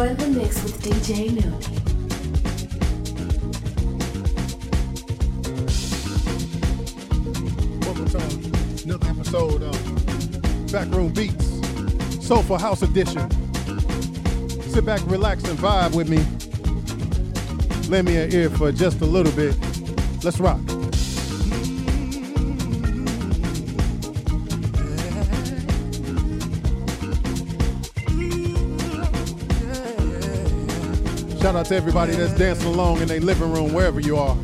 Enjoy the mix with DJ Noon. Welcome to another episode of Backroom Beats, Soulful House Edition. Sit back, relax, and vibe with me. Lend me an ear for just a little bit. Let's rock. Shout out to everybody that's dancing along in their living room, wherever you are.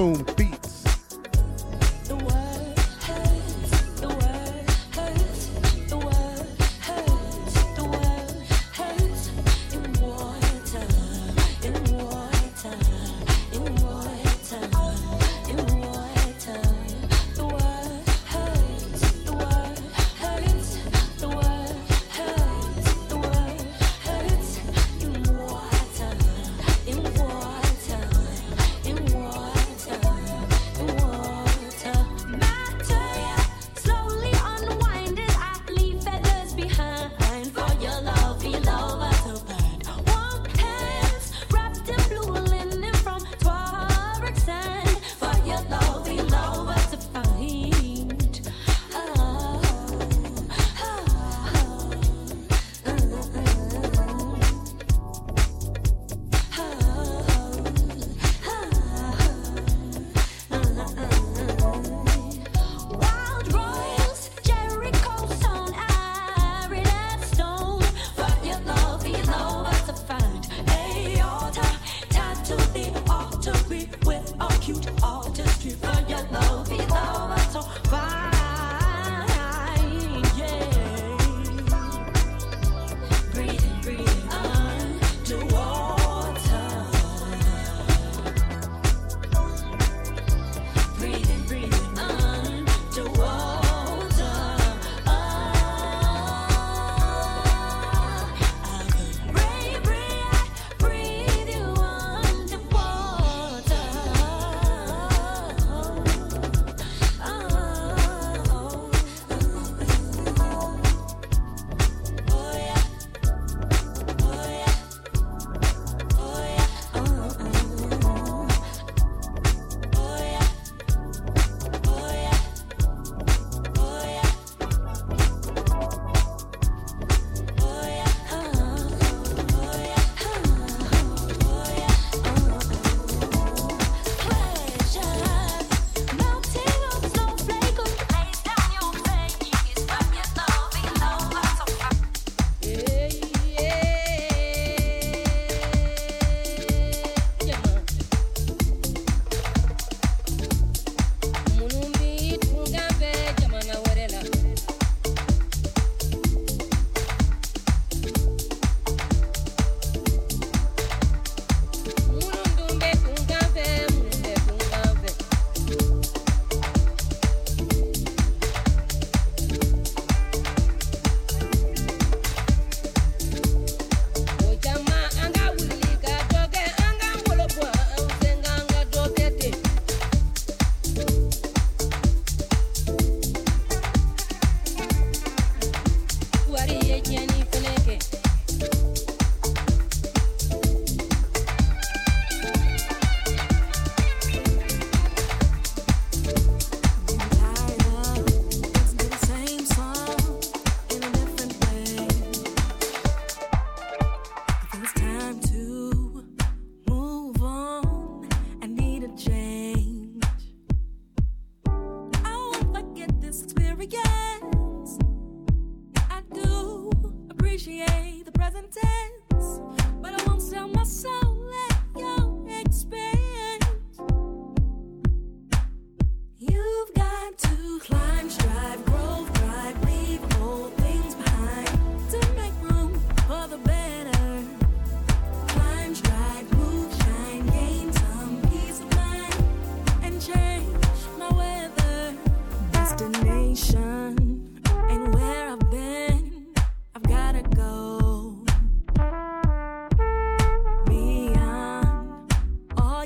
room.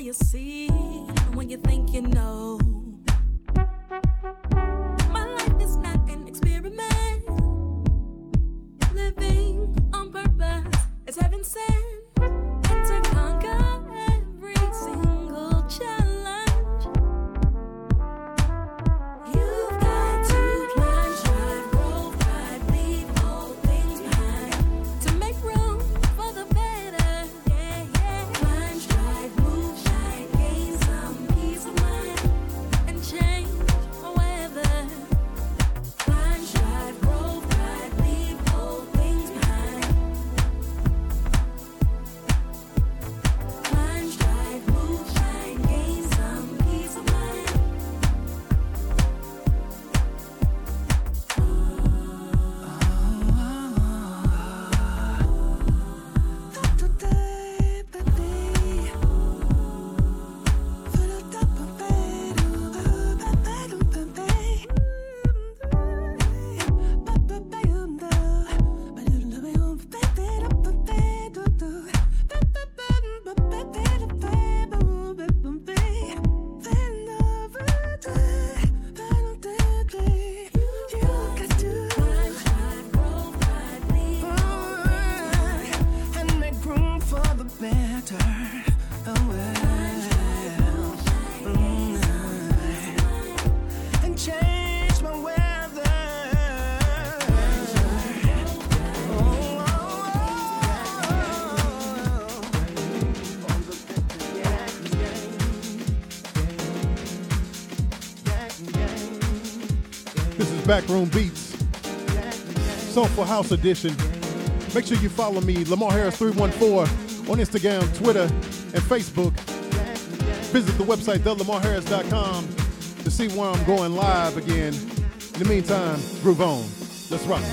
you see when you think you know. Backroom Beats, Soulful House Edition. Make sure you follow me, Lamar Harris 314, on Instagram, Twitter, and Facebook. Visit the website, thelamarharris.com, to see where I'm going live again. In the meantime, groove on. Let's rock.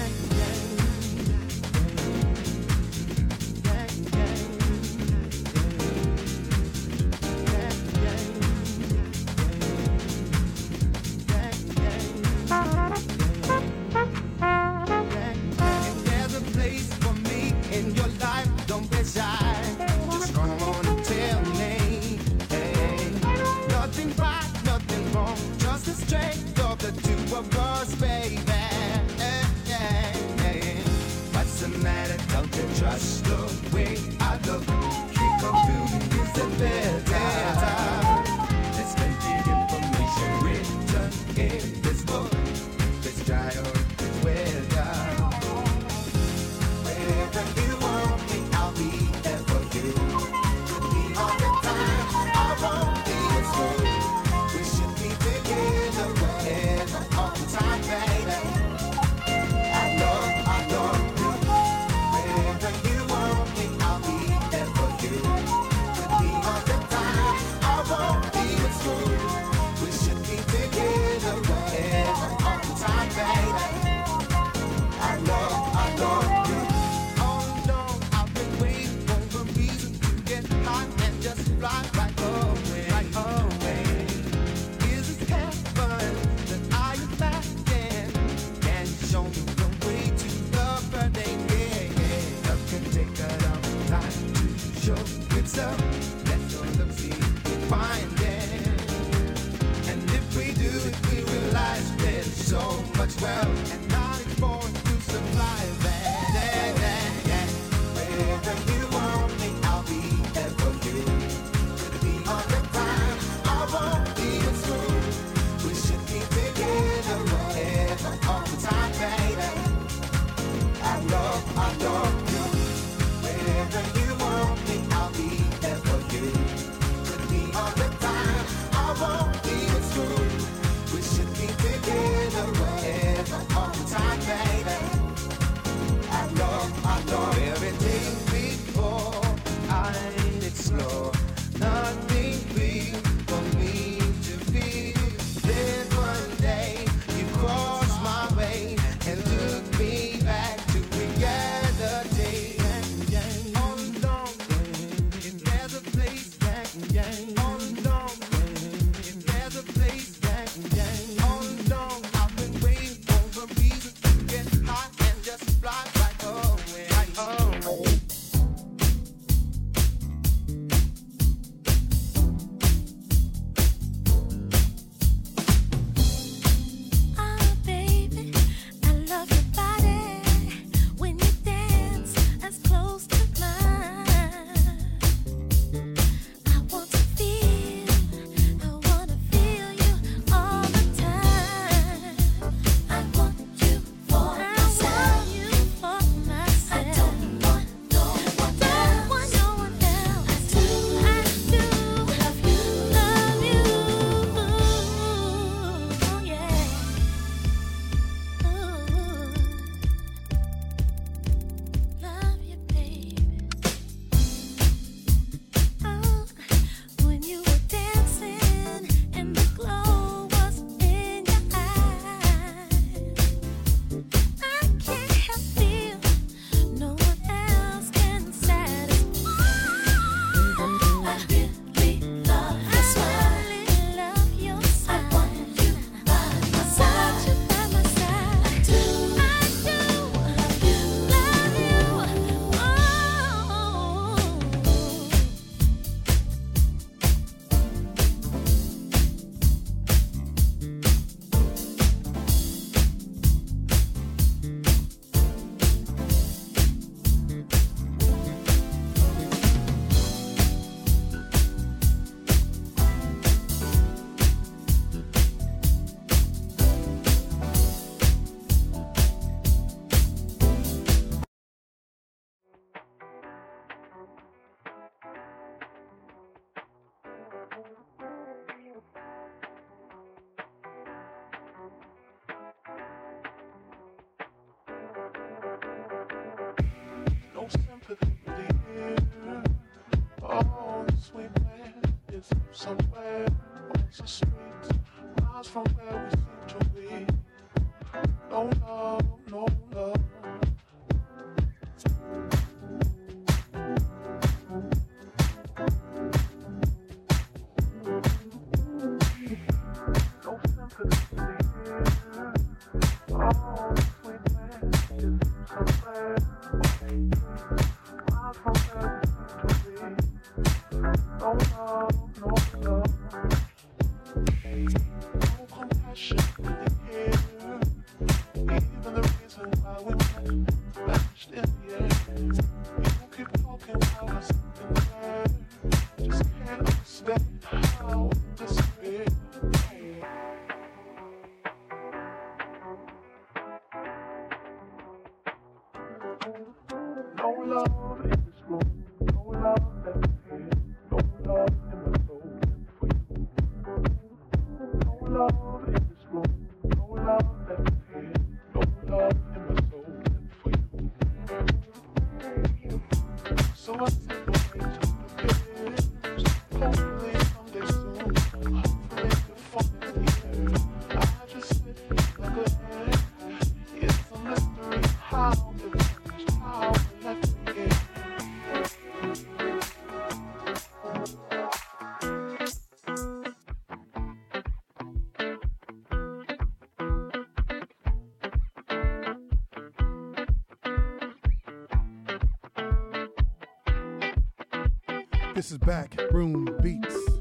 Back room beats.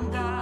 andar.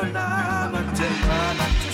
Ahona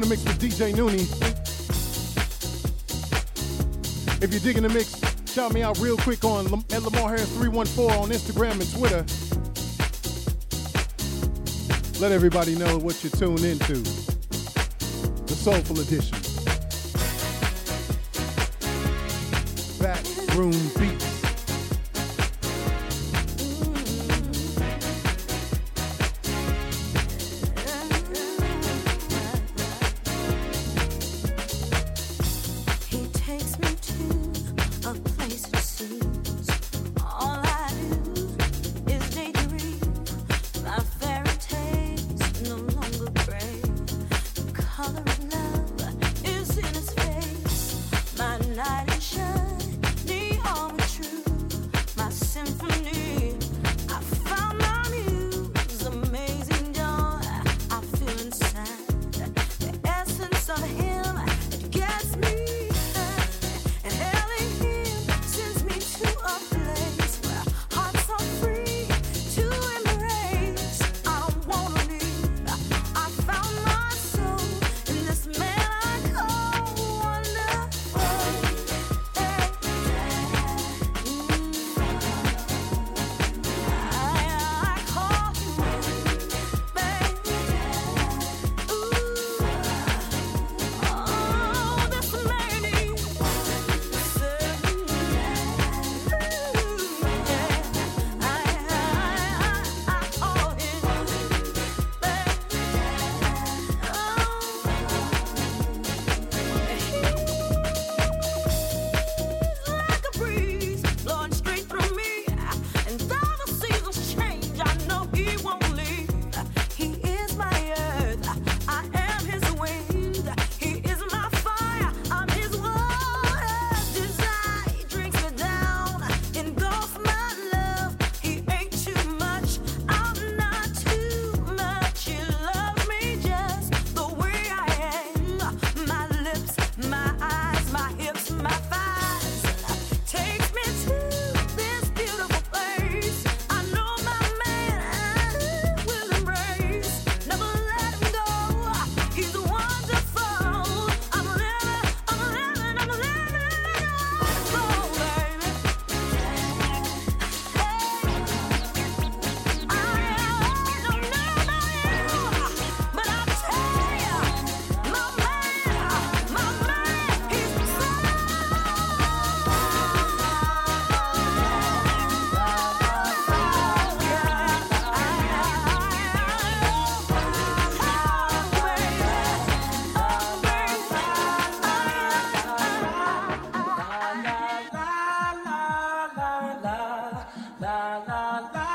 The mix with DJ Nooney. If you're digging the mix, shout me out real quick on at Lamar Harris 314 on Instagram and Twitter. Let everybody know what you're tuned into. The Soulful Edition. Backroom Beats. la la la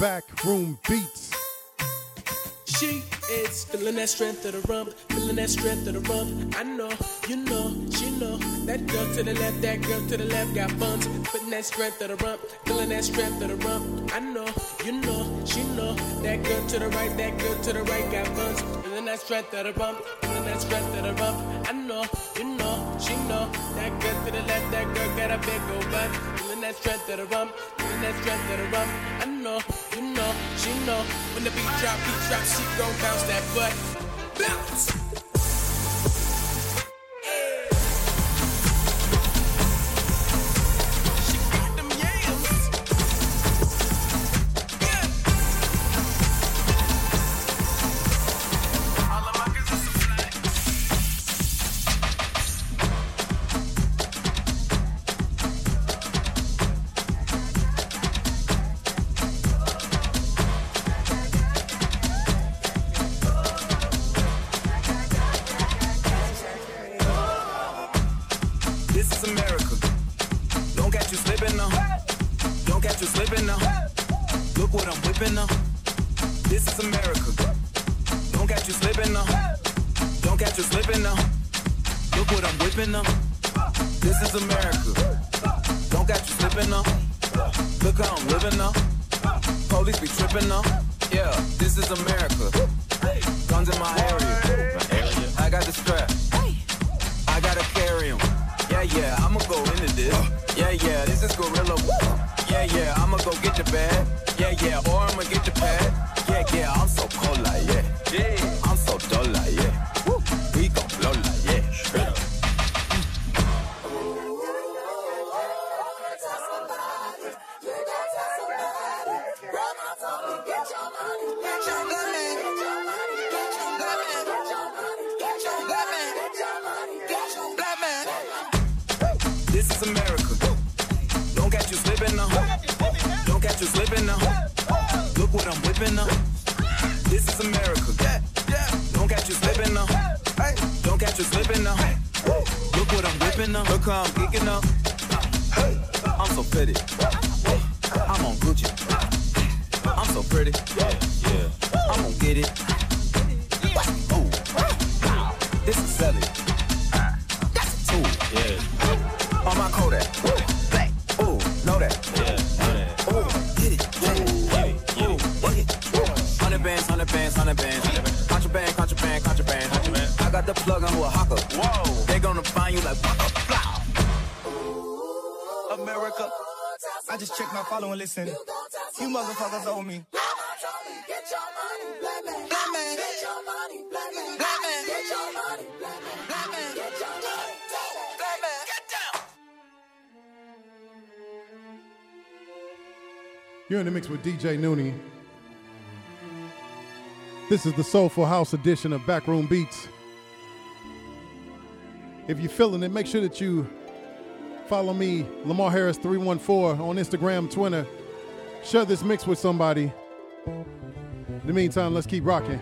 Backroom Beats. She is feeling that strength of the rump, feeling that strength of the rump. I know, you know, she know. That girl to the left, that girl to the left got buns, putting that strength of the rump, feeling that strength of the rump. I know, you know, she know. That girl to the right, that girl to the right got buns, feeling that strength of the rump, feeling that strength of the rump. I know, you know, she know. That girl to the left, that girl got a big old butt, feeling that strength of the rump, feeling that strength of the rump. Know, she know. When the beat drop, beat drop, she gon' bounce that butt. Bounce. Pretty. I'm on Gucci. I'm so pretty. My follow and listen. You motherfuckers owe me. You're in the mix with DJ Nooney. This is the Soulful House edition of Backroom Beats. If you're feeling it, make sure that you follow me, Lamar Harris 314 on Instagram, Twitter. Share this mix with somebody. In the meantime, let's keep rocking.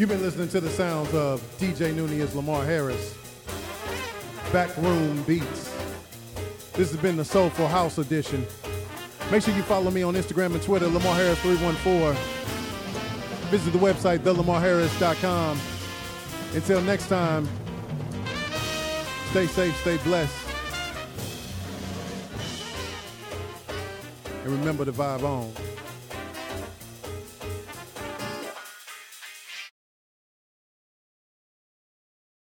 You've been listening to the sounds of DJ Nunez Lamar Harris, Backroom Beats. This has been the Soulful House Edition. Make sure you follow me on Instagram and Twitter, Lamar Harris 314. Visit the website, thelamarharris.com. Until next time, stay safe, stay blessed. And remember to vibe on.